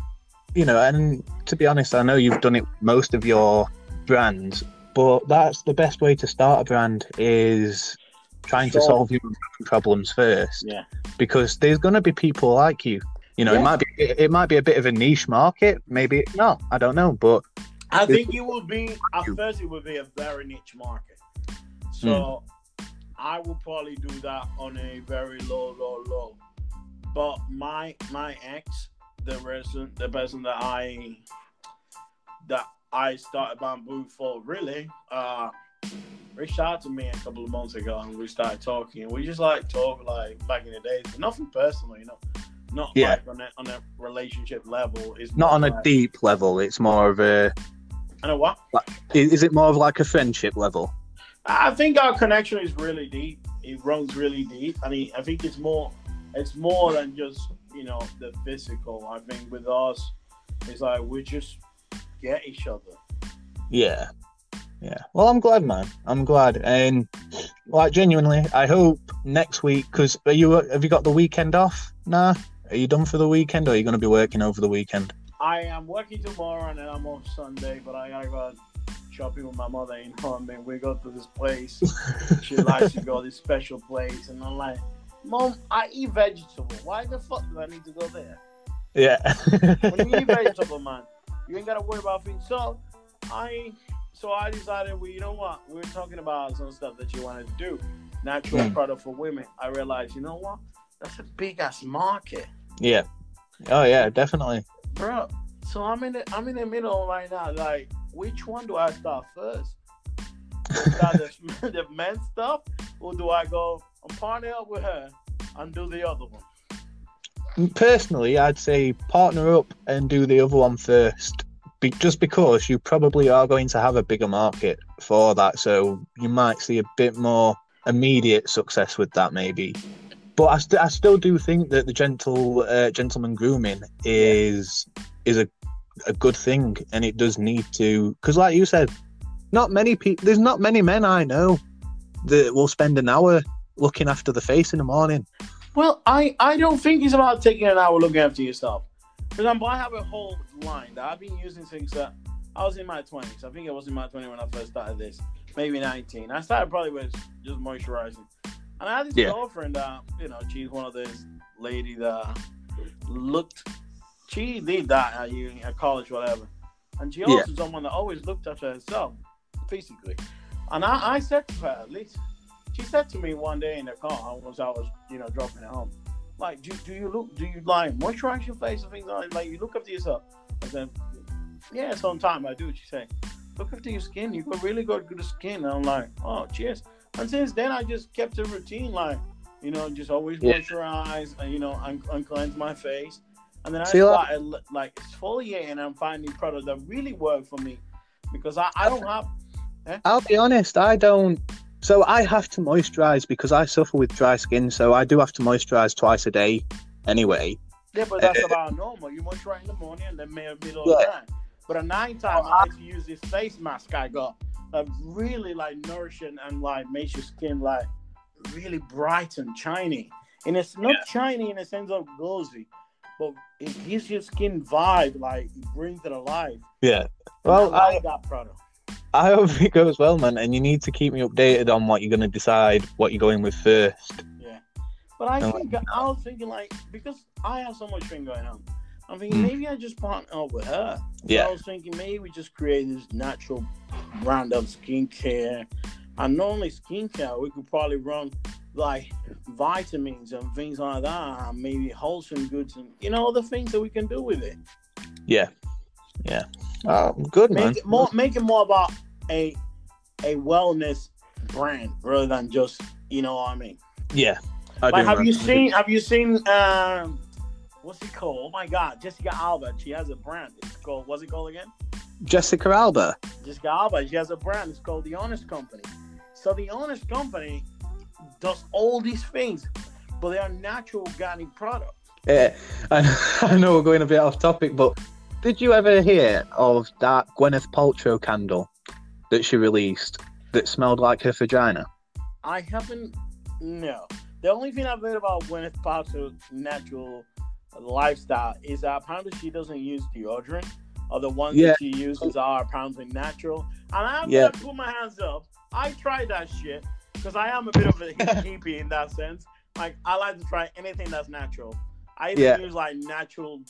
you know and to be honest i know you've done it most of your brands but that's the best way to start a brand is trying to Solve- solve your problems first Yeah. because there's going to be people like you you know Yeah. it might be it might be a bit of a niche market maybe it's not i don't know but I think it will be at first it will be a very niche market. So I will probably do that on a very low, low, low. But my my ex, the person the person that I that I started bamboo for really, uh reached out to me a couple of months ago and we started talking and we just like talk like back in the days, nothing personal, you know. Not Yeah. like on a on a relationship level. It's not on a deep level it's more of a I know what? is is it more of like a friendship level I think our connection is really deep. It runs really deep. I mean, I think it's more, it's more than just you know the physical. I think with us, it's like we just get each other. Yeah. Yeah. Well, I'm glad, man. I'm glad. And like genuinely, I hope next week because are you have you got the weekend off? Nah. Are you done for the weekend or are you going to be working over the weekend? I am working tomorrow and then I'm off Sunday, but I gotta go shopping with my mother in home. And we go to this place. <laughs> she likes to go to this special place, and I'm like, Mom, I eat vegetable. Why the fuck do I need to go there? Yeah. when you eat <laughs> vegetable, man, you ain't gotta worry about things. So I, so I decided, well, you know what? We were talking about some stuff that you wanted to do, natural Mm. product for women. I realized, you know what? That's a big ass market, yeah. Oh yeah, definitely. bro. So I'm in the I'm in the middle right now. Like, which one do I start first? Start the, <laughs> the men stuff, or do I go and partner up with her and do the other one? Personally, I'd say partner up and do the other one first. Be- just because you probably are going to have a bigger market for that, so you might see a bit more immediate success with that, maybe. But I, st- I still do think that the gentle uh, gentleman grooming is is a a good thing, and it does need to because, like you said, not many people. There's not many men I know that will spend an hour looking after the face in the morning. Well, I, I don't think it's about taking an hour looking after yourself. For example, I have a whole line that I've been using since uh, I was in my 20s. I think I was in my 20s when I first started this, maybe 19. I started probably with just moisturizing. And I had this Yeah. girlfriend that, you know, she's one of those lady that looked, she did that at uni, at college, whatever. And she Yeah. also someone that always looked after herself, physically. And I, I said to her, at least, she said to me one day in the car, I was, I was, you know, dropping her home, like, do, do you look, do you like moisturize your face and things like that? Like, you look after yourself. I said, yeah, sometimes I do. She said, look after your skin. You've got really good, good skin. And I'm like, oh, cheers. And since then, I just kept a routine, like, you know, just always Yeah. moisturize, and, uh, you know, un- uncleanse my face. And then I See, uh, like- started uh, li- like exfoliating and finding products that really work for me because I, I don't have. Eh? I'll be honest, I don't. So I have to moisturize because I suffer with dry skin, so I do have to moisturize twice a day anyway. Yeah, but that's Uh, about normal. You moisturize in the morning and then maybe middle Yeah. of the night. But at night time, I like to use this face mask I got that really like nourishing and like makes your skin like really bright and shiny. And it's not shiny in the sense of glossy, but it gives your skin vibe, like it brings it alive. Yeah. And Well, I I, like that product. I hope it goes well, man. And you need to keep me updated on what you're going to decide, what you're going with first. Yeah. But I Oh. think I was thinking like because I have so much thing going on. I'm thinking Mm. maybe I just partner up with her. So Yeah. I was thinking maybe we just create this natural brand of skincare. And not only skincare, we could probably run like vitamins and things like that, and maybe wholesome goods and you know other things that we can do with it. Yeah. Yeah. Oh, good, man. Make it more make it more about a a wellness brand rather than just you know what I mean. Yeah. I Like, do, have man. you seen? Have you seen? Um, what's it called? Oh my God, Jessica Alba. She has a brand. It's called. What's it called again? Jessica Alba? Jessica Alba. She has a brand. It's called The Honest Company. So The Honest Company does all these things, but they are natural organic products. Yeah. I, <laughs> I know we're going a bit off topic, but did you ever hear of that Gwyneth Paltrow candle that she released that smelled like her vagina? I haven't. No. The only thing I've heard about Gwyneth Paltrow's natural lifestyle is that apparently she doesn't use deodorant, or the ones Yeah. that she uses are apparently natural. And I'm Yeah. gonna put my hands up. I tried that shit because I am a bit of a <laughs> hippie in that sense. Like I like to try anything that's natural. I even Yeah. use like natural,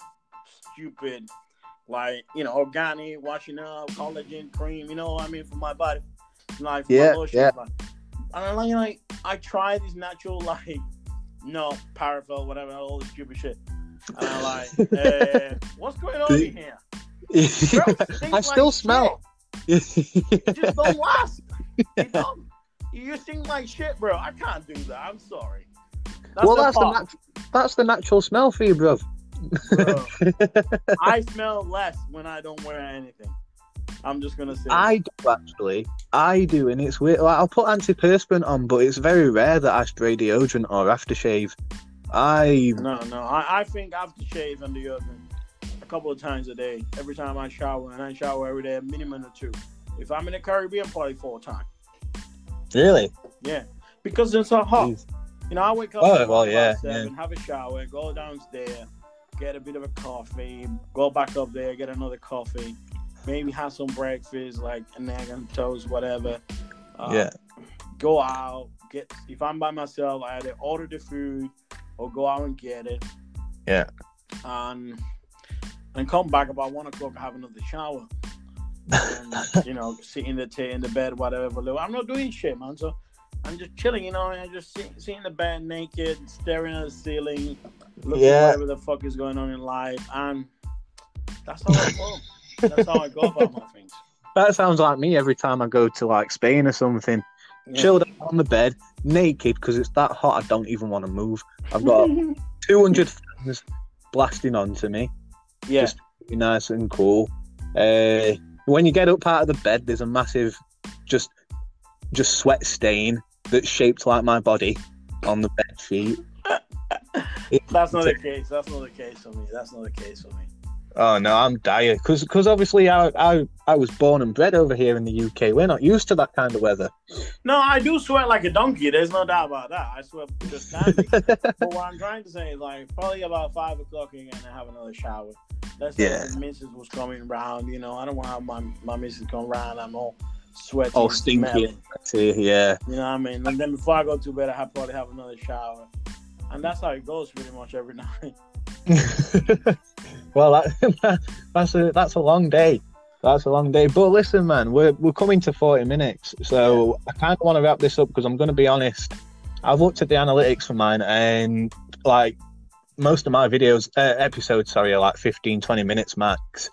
stupid, like you know, organic washing up, collagen cream. You know what I mean for my body, like for Yeah, my lotion. yeah. but- And I like, like I try these natural <laughs> like no paraffin, whatever, all this stupid shit. I'm like, eh, <laughs> what's going on in here? Bro, <laughs> I like still shit. smell. It just don't last. <laughs> You don't. You sing like shit, bro. I can't do that. I'm sorry. That's well, the that's the, nat- that's the natural smell for you, bruv. bro. I smell less when I don't wear anything. I'm just gonna say. I do actually. I do, and it's weird. Like, I'll put antiperspirant on, but it's very rare that I spray deodorant or aftershave. I no, no. I, I think I think aftershave and deodorant a couple of times a day. Every time I shower, and I shower every day, a minimum of two. If I'm in the Caribbean, probably four times. really. Yeah, because it's so hot. Jeez. You know, I wake up Oh, well, yeah, seven, have a shower, go downstairs, get a bit of a coffee, go back up there, get another coffee, maybe have some breakfast like an egg and toast, whatever. Uh, Yeah. Go out, get if I'm by myself, I either order the food or go out and get it. Yeah. And and come back about one o'clock, have another shower. and, <laughs> you know, sit in the t- in the bed, whatever. I'm not doing shit, man. So I'm just chilling, you know, and I just sit, sit in the bed naked, staring at the ceiling, looking Yeah. at whatever the fuck is going on in life, and that's how I go. that's how I go about my things. That sounds like me every time I go to like Spain or something. Yeah. Chilled out on the bed, naked, because it's that hot. I don't even want to move. I've got <laughs> 200 fans blasting onto me. yeah, Just- Be nice and cool. Uh, when you get up out of the bed, there's a massive, just, just sweat stain that's shaped like my body on the bed sheet. <laughs> that's not the <laughs> case. That's not the case for me. That's not the case for me. Oh no, I'm dire because because obviously I, I I was born and bred over here in the UK. We're not used to that kind of weather. No, I do sweat like a donkey. There's no doubt about that. I sweat just standing. <laughs> but what I'm trying to say is, like, probably about five o'clock again, I have another shower. That's Yeah. the missus was coming around. You know, I don't want to have my my missus come around. I'm all sweaty, all stinky. Yeah. You know what I mean? And then before I go to bed, I have probably have another shower, and that's how it goes pretty much every <laughs> night. <laughs> well, that, <laughs> that's a that's a long day. That's a long day. But listen, man, we're we're coming to forty minutes, so I kind of want to wrap this up because I'm going to be honest. I've looked at the analytics for mine, and like most of my videos, uh, episodes, sorry, are like 15, 20 minutes max.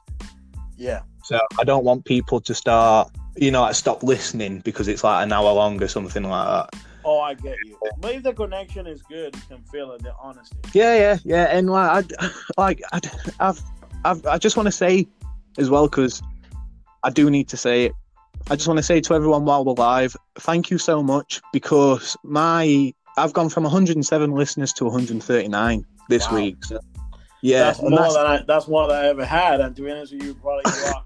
Yeah. So I don't want people to start, you know, like stop listening because it's like an hour long or something like that. Oh, I get you. But if the connection is good, you can feel it. The honesty. Yeah, yeah, yeah. And like, I, like, I, I've, I've, I just want to say as well because I do need to say it. I just want to say to everyone while we're live, thank you so much because my I've gone from 107 listeners to 139 this Wow. week. So, yeah, that's more that's- than I, that's more than I ever had. And to be honest with you, probably you <laughs> are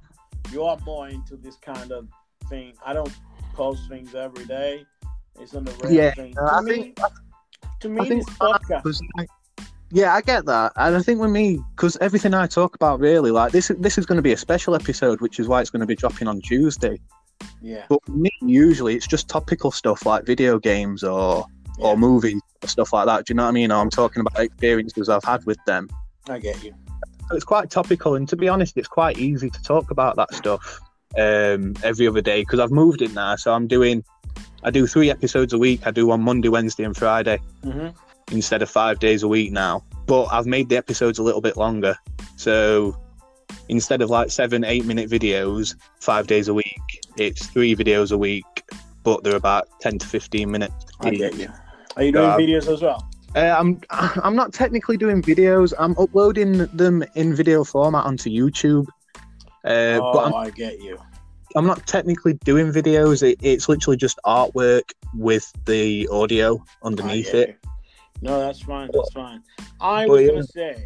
you are more into this kind of thing. I don't post things every day. It's the rare Yeah, thing. To I me, think- to I me, think this podcast. yeah, I get that, and I think with me, because everything I talk about really, like this, this is going to be a special episode, which is why it's going to be dropping on Tuesday. Yeah. But me, usually it's just topical stuff like video games or yeah, or movies or stuff like that. Do you know what I mean? Or I'm talking about experiences I've had with them. I get you. So it's quite topical, and to be honest, it's quite easy to talk about that stuff um, every other day because I've moved it now. So I'm doing, I do three episodes a week. I do on Monday, Wednesday, and Friday hmm instead of five days a week now. But I've made the episodes a little bit longer. So instead of like seven, eight minute videos, five days a week, it's three videos a week, but they're about 10 to 15 minutes. I get you. Are you doing videos as well? Uh, I'm <laughs> I'm not technically doing videos. I'm uploading them in video format onto YouTube. Uh, oh, but I'm, I get you. I'm not technically doing videos. It, it's literally just artwork with the audio underneath ah, get it. No, that's fine. That's fine. I was gonna say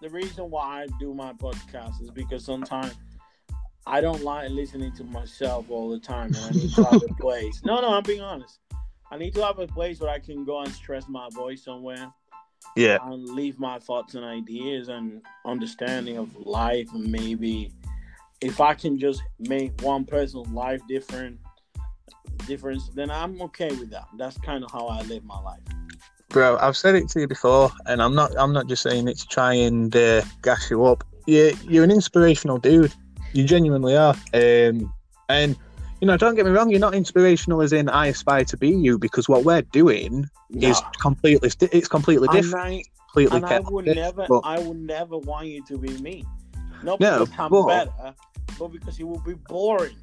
the reason why I do my podcast is because sometimes I don't like listening to myself all the time, and I need to have a <laughs> place. No, no, I'm being honest. I need to have a place where I can go and stress my voice somewhere Yeah, and leave my thoughts and ideas and understanding of life, and maybe if I can just make one person's life different, difference, then I'm okay with that. That's kind of how I live my life. bro. I've said it to you before, and I'm not. I'm not just saying it to try and uh, gas you up. You you're an inspirational dude. You genuinely are. Um, and you know, don't get me wrong. You're not inspirational as in I aspire to be you, because what we're doing is completely. It's completely different. I, completely and I would never, but- I would never want you to be me. Not No, because I'm but- better, but because it would be boring.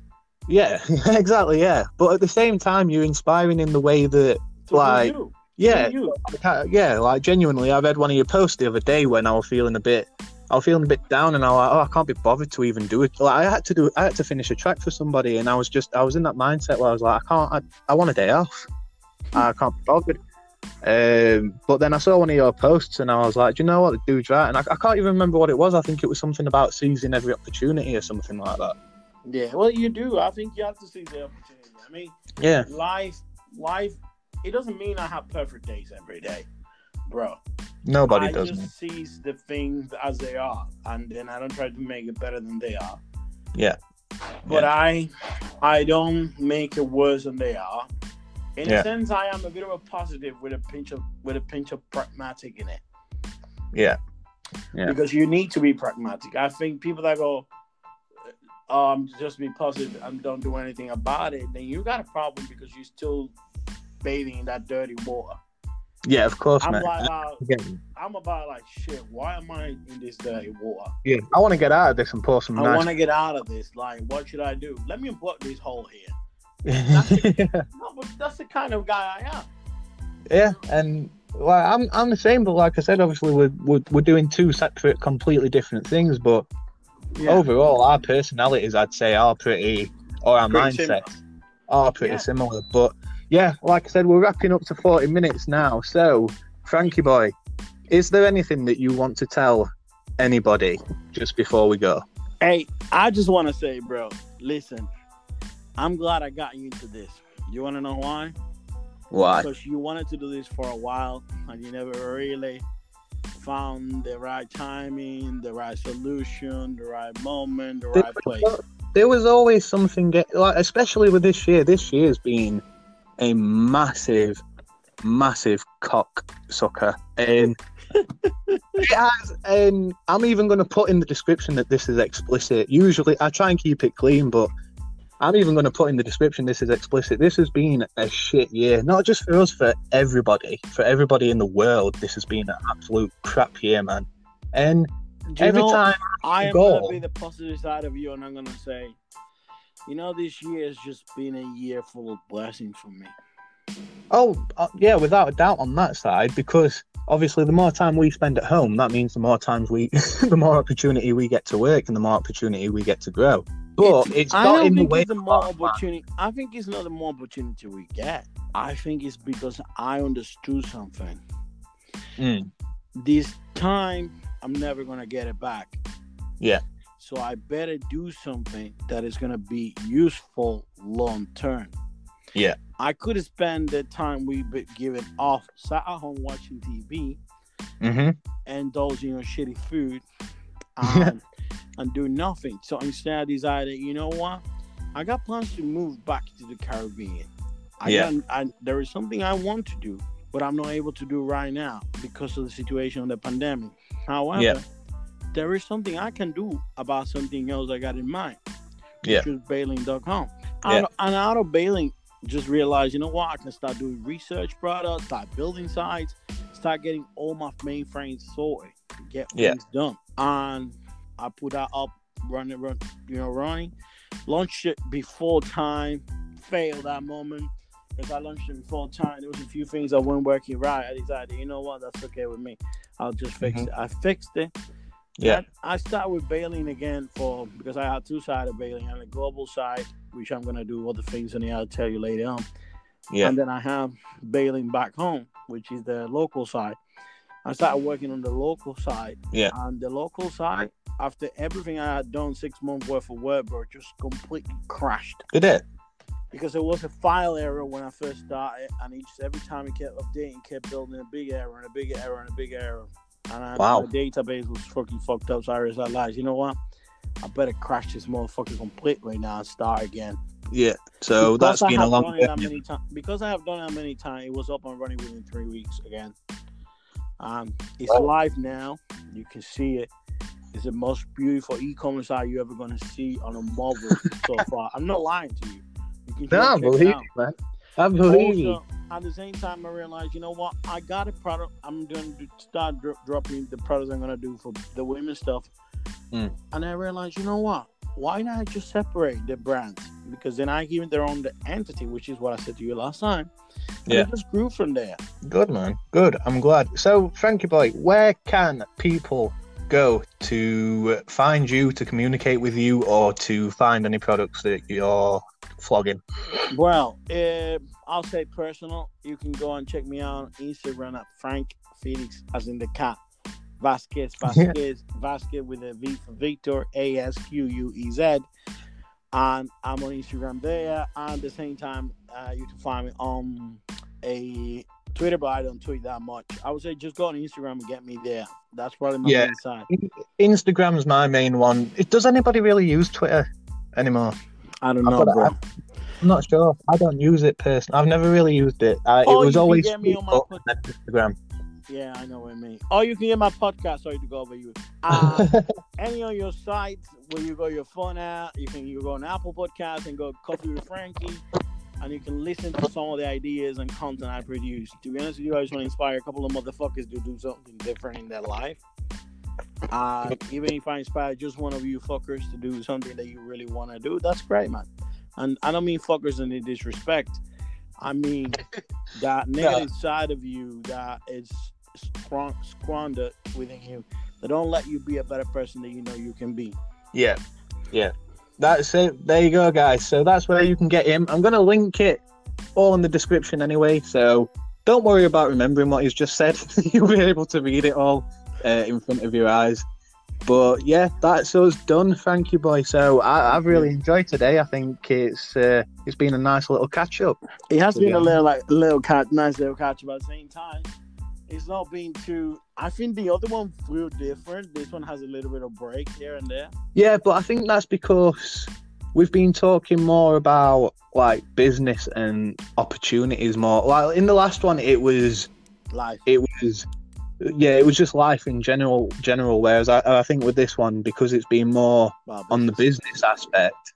Yeah, <laughs> exactly. Yeah, but at the same time, you're inspiring in the way that, Like, you. yeah, yeah, like genuinely. I read one of your posts the other day when I was feeling a bit, I was feeling a bit down, and I was like, oh, I can't be bothered to even do it. Like I had to do, I had to finish a track for somebody, and I was just, I was in that mindset where I was like, I can't, I, I want a day off. I can't be bothered. Um, but then I saw one of your posts, and I was like, do you know what, the dude's right, and I, I can't even remember what it was. I think it was something about seizing every opportunity or something like that. Yeah, well, you do. I think you have to seize the opportunity. I mean, Yeah, life, life. It doesn't mean I have perfect days every day, bro. nobody I does. man. just seize the things as they are, and then I don't try to make it better than they are. Yeah. But I, I don't make it worse than they are. In Yeah. a sense, I am a bit of a positive with a pinch of with a pinch of pragmatic in it. Yeah. Yeah. Because you need to be pragmatic. I think people that go, um, just be positive and don't do anything about it, then you got a problem because you're still bathing in that dirty water. Yeah, of course, I'm man. like, uh, I'm about like shit. Why am I in this dirty water? yeah, I want to get out of this and pour some I nice. want to get out of this. Like, what should I do? Let me plug this hole here. <laughs> yeah, No, but that's the kind of guy I am. yeah, and like I'm, I'm the same, but like I said, obviously we're we're, we're doing two separate, completely different things. But overall, our personalities, I'd say, are pretty, or our Pretty mindsets are pretty Yeah. similar. But yeah, like I said, we're wrapping up to 40 minutes now. So, Frankie boy, is there anything that you want to tell anybody just before we go? Hey, I just want to say, bro, listen, I'm glad I got you into this. You want to know why? Why? Because you wanted to do this for a while and you never really found the right timing, the right solution, the right moment, the right place. there was always something, get, like especially with this year. This year's been a massive, massive cock sucker, um, and <laughs> it has. And I'm even going to put in the description that this is explicit. Usually, I try and keep it clean, but I'm even going to put in the description this is explicit. This has been a shit year, not just for us, for everybody, for everybody in the world. This has been an absolute crap year, man. And every know, time I am gonna be the positive side of you, and I'm gonna say, you know, this year has just been a year full of blessings for me. Oh, uh, yeah, without a doubt on that side, because obviously the more time we spend at home, that means the more times we, <laughs> the more opportunity we get to work and the more opportunity we get to grow. But it's I don't in the way. it's the more man. opportunity. I think it's not the more opportunity we get. I think it's because I understood something. Mm, This time, I'm never gonna get it back. Yeah. So I better do something that is gonna be useful long term. Yeah. I could spend the time we be given off sat at home watching TV mhm. indulging on shitty food <laughs> and, and do nothing. So instead, I decided, you know what? I got plans to move back to the Caribbean. I Yeah. got, I, there is something I want to do, but I'm not able to do right now because of the situation of the pandemic. However, Yeah. there is something I can do about something else I got in mind. Yeah. Which is bailing.com. Yeah. And, and out of bailing, just realized, you know what? I can start doing research products, start building sites, start getting all my mainframes sorted, get Yeah. things done. And I put that up, running, run, you know, running, launched it before time, failed that moment. Because I launched it before time, there was a few things that weren't working right. I decided, you know what, that's okay with me. I'll just fix Mhm. it. I fixed it. Yeah. I, I start with bailing again for because I have two sides of bailing on the global side, which I'm gonna do other things and I'll tell you later on. Yeah. And then I have bailing back home, which is the local side. I started working on the local side. Yeah. And the local side, after everything I had done six months worth of work, bro, just completely crashed. Did it? Because there was a file error when I first started, and each every time it kept updating, it kept building a big error and a big error and a big error. And I, Wow. my database was fucking fucked up. So I realized, you know what? I better crash this motherfucker completely now and start again. Yeah. So Because that's I been a long done it that journey. many times. Because I have done it that many times, it was up and running within three weeks again. Um, it's live now. You can see it. It's the most beautiful e-commerce site you're ever going to see on a mobile so <laughs> far. I'm not lying to you. You No, I believe you, man. I believe you. At the same time, I realized, you know what? I got a product. I'm going to start dro- dropping the products I'm going to do for the women stuff. Mm. And I realized, you know what? Why not just separate the brands? Because then I give it their own entity, which is what I said to you last time. And Yeah. it just grew from there. Good man. Good. I'm glad. So, Frankie boy, where can people go to find you, to communicate with you, or to find any products that you're flogging? Well, uh, I'll say personal. You can go and check me out on Instagram at Frank Felix, as in the cat. Vasquez, <laughs> Vasquez, Vasquez with a V for Victor, A S Q U E Z. And I'm on Instagram there. And at the same time, uh, you can find me on a Twitter, but I don't tweet that much. I would say just go on Instagram and get me there. That's probably my Yeah. main side. Instagram's my main one. Does anybody really use Twitter anymore? I don't know, bro. I'm not sure. I don't use it personally. I've never really used it. Oh, it was always me on my Instagram. Yeah, I know what I mean. Oh, you can get my podcast. Sorry to go over you. Uh, <laughs> <laughs> any of your sites where you got your phone at, you can you go on Apple Podcast and go Coffee with Frankie, and you can listen to some of the ideas and content I produce. To be honest with you, I just want to inspire a couple of motherfuckers to do something different in their life. Uh, <laughs> even if I inspire just one of you fuckers to do something that you really want to do, that's great, man. And I don't mean fuckers in any disrespect. I mean that <laughs> negative side of you that is squan- squandered within you that don't let you be a better person than you know you can be. Yeah, yeah. That's it. There you go, guys. So that's where you can get him. I'm going to link it all in the description anyway. So don't worry about remembering what he's just said. <laughs> You'll be able to read it all uh, in front of your eyes. But yeah, that's us done. Thank you, boy. So I, I've really enjoyed today. I think it's uh, it's been a nice little catch up. It has been be a little like little catch, nice little catch, but at the same time, it's not been too. I think the other one flew different. This one has a little bit of break here and there. Yeah, but I think that's because we've been talking more about like business and opportunities more. Like in the last one, it was Life. it was yeah, it was just life in general. General. Whereas I, I think with this one, because it's been more about on the business. aspect,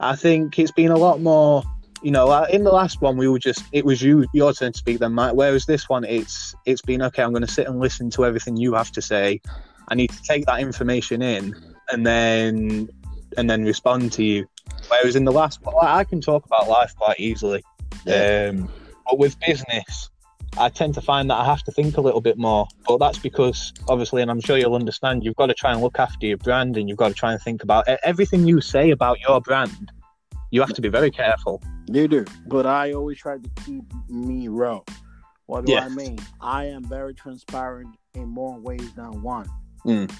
I think it's been a lot more. You know, in the last one, we were just it was you your turn to speak then, Mike. Whereas this one, it's it's been okay. I'm going to sit and listen to everything you have to say. I need to take that information in and then and then respond to you. Whereas in the last one, I can talk about life quite easily. Yeah. Um, but with business, I tend to find that I have to think a little bit more. But that's because, obviously, and I'm sure you'll understand, you've got to try and look after your brand and you've got to try and think about e- everything you say about your brand. You have to be very careful. You do, but I always try to keep me raw. What do Yeah. I mean? I am very transparent in more ways than one. Mm.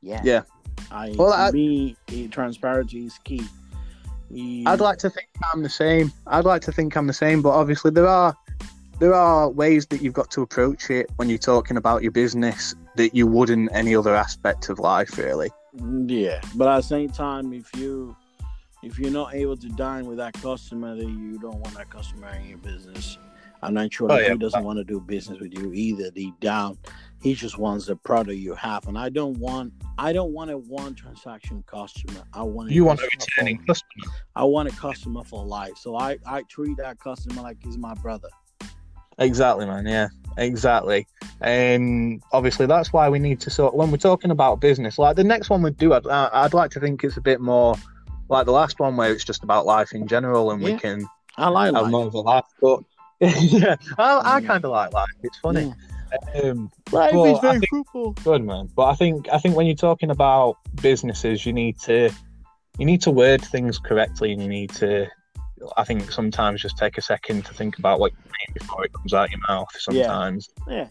Yeah. Yeah. I Well, I- me transparency is key. I'd like to think I'm the same. I'd like to think I'm the same, but obviously there are there are ways that you've got to approach it when you're talking about your business that you wouldn't any other aspect of life, really. Mm, yeah, but at the same time, if you if you're not able to dine with that customer, then you don't want that customer in your business. I'm not sure Oh, that yeah. he doesn't want to do business with you either. Deep down, he just wants the product you have, and I don't want I don't want a one transaction customer. I want a You want a returning customer. I want a customer for life. So I I treat that customer like he's my brother. Exactly, man. Yeah, exactly. And obviously, that's why we need to sort. When we're talking about business, like the next one we do, I'd, I'd like to think it's a bit more like the last one, where it's just about life in general, and we can I like have life. more of a laugh. But <laughs> yeah, I, I kind of like life. It's funny. Um, Life is very think- fruitful. good man. But I think I think when you're talking about businesses, you need to you need to word things correctly, and you need to. I think sometimes just take a second to think about what you mean before it comes out your mouth. Sometimes, Yeah.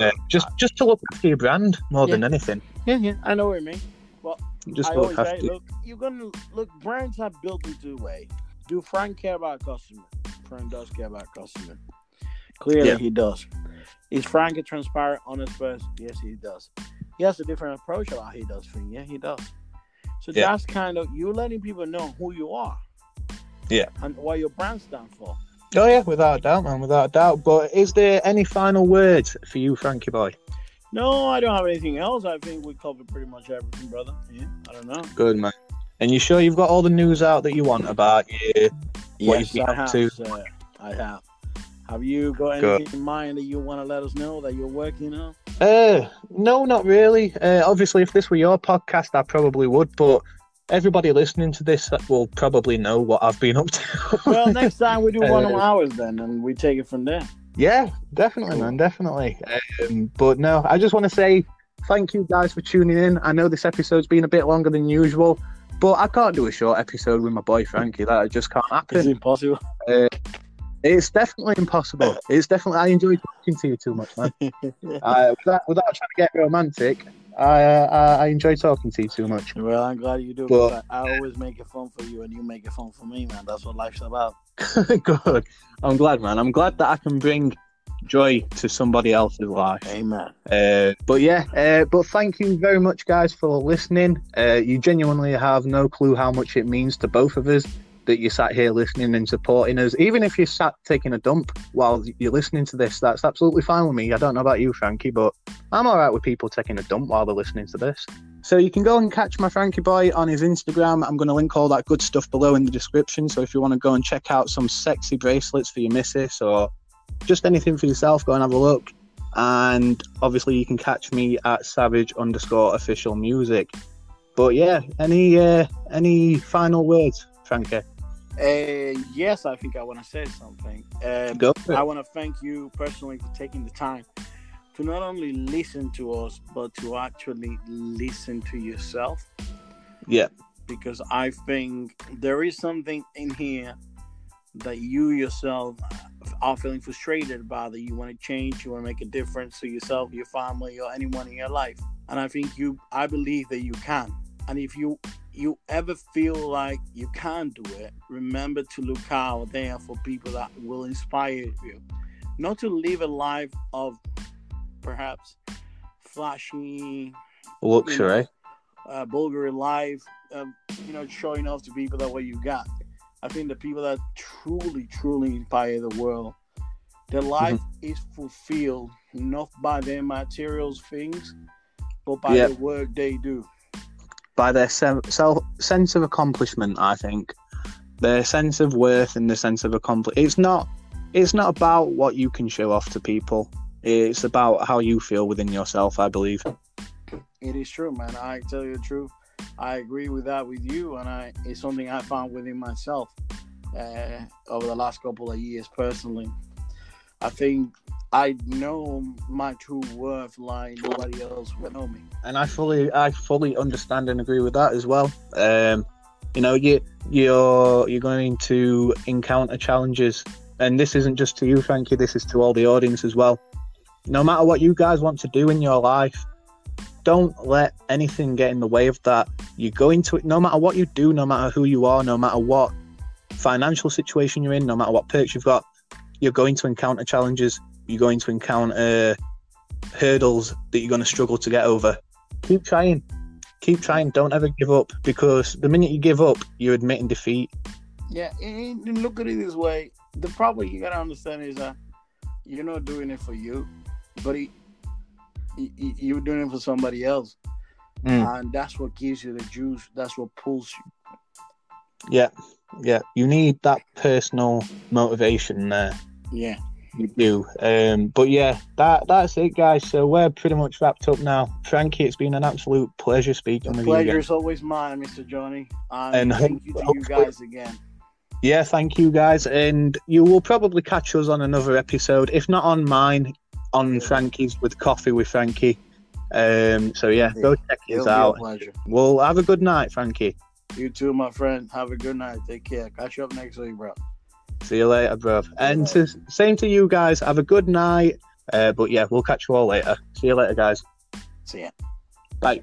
Uh, just just to look after your brand more than anything. Yeah, yeah. I know what you mean. But just I look always after. say, look, you're gonna look. Brands are built in two ways. Do Frank care about customer? Frank does care about customer. Clearly, Yeah. he does. Is Frank a transparent, honest person? Yes, he does. He has a different approach about how he does things. Yeah, he does. So Yeah. that's kind of you letting people know who you are. Yeah. And what your brand stands for. Oh yeah, without a doubt, man, without a doubt. But is there any final words for you, Frankie boy? No, I don't have anything else. I think we covered pretty much everything, brother. Yeah, I don't know. Good man. And you sure you've got all the news out that you want about you? What Yes, you've been I have. to? Sir. I have. Have you got Good. anything in mind that you want to let us know that you're working on? Uh, no, not really. Uh, obviously, if this were your podcast, I probably would. But everybody listening to this will probably know what I've been up to. Well, next time we do <laughs> one of Uh, ours then, and we take it from there. yeah, definitely, man, definitely. Um, but no, I just want to say thank you guys for tuning in. I know this episode's been a bit longer than usual, but I can't do a short episode with my boy Frankie. That just can't It's happen. impossible. It's definitely impossible. It's definitely. I enjoy talking to you too much, man. <laughs> uh, without, without trying to get romantic, I, uh, I I enjoy talking to you too much. well, I'm glad you do. Well- because I, I always make it fun for you, and you make it fun for me, man. That's what life's about. <laughs> Good. I'm glad, man. I'm glad that I can bring joy to somebody else's life. Amen. Uh, but yeah, uh, but thank you very much, guys, for listening. Uh, you genuinely have no clue how much it means to both of us that you sat here listening and supporting us. Even if you sat taking a dump while you're listening to this, that's absolutely fine with me. I don't know about you, Frankie, but I'm all right with people taking a dump while they're listening to this. So you can go and catch my Frankie boy on his Instagram. I'm going to link all that good stuff below in the description. So if you want to go and check out some sexy bracelets for your missus or just anything for yourself, go and have a look. And obviously, you can catch me at savage underscore official music. But yeah, any uh, any final words, Frankie? Uh, yes, I think I want to say something. Um, Go for it. I want to thank you personally for taking the time to not only listen to us, but to actually listen to yourself. Yeah. Because I think there is something in here that you yourself are feeling frustrated about that you want to change, you want to make a difference to yourself, your family, or anyone in your life. And I think you, I believe that you can. And if you you ever feel like you can't do it, remember to look out there for people that will inspire you. Not to live a life of perhaps flashy, Luxury. uh, Bulgarian life, um, you know, showing off to people that what you got. I think the people that truly, truly inspire the world, their life mm-hmm. is fulfilled not by their materials things, but by yep. the work they do. By their self sense of accomplishment, I think. Their sense of worth and the sense of accomplishment. It's not. It's not about what you can show off to people. It's about how you feel within yourself. I believe. It is true, man. I tell you the truth. I agree with that with you, and I it's something I found within myself uh, over the last couple of years personally. I think I know my true worth like nobody else will know me. And I fully, I fully understand and agree with that as well. Um, you know, you you're you're going to encounter challenges, and this isn't just to you, Frankie. This is to all the audience as well. No matter what you guys want to do in your life, don't let anything get in the way of that. You go into it, no matter what you do, no matter who you are, no matter what financial situation you're in, no matter what perks you've got, you're going to encounter challenges. You're going to encounter hurdles that you're going to struggle to get over. Keep trying. Keep trying. Don't ever give up because the minute you give up, you're admitting defeat. Yeah, and look at it this way. The problem you got to understand is that you're not doing it for you, but it, you're doing it for somebody else. Mm. And that's what gives you the juice. That's what pulls you. Yeah, yeah. You need that personal motivation there. Yeah. You do. Um, but yeah, that that's it, guys. So we're pretty much wrapped up now. Frankie, it's been an absolute pleasure speaking the with you. Pleasure is always mine, Mr. Johnny. And, and thank you to you guys again. Yeah, thank you guys. And you will probably catch us on another episode. If not on mine, on Frankie's with Coffee with Frankie. Um, so yeah, go check it out. Well, have a good night, Frankie. You too, my friend. Have a good night. Take care. Catch you up next week, bro. See you later, bro. And to, same to you guys. Have a good night. Uh, but yeah, we'll catch you all later. See you later, guys. See ya. Bye.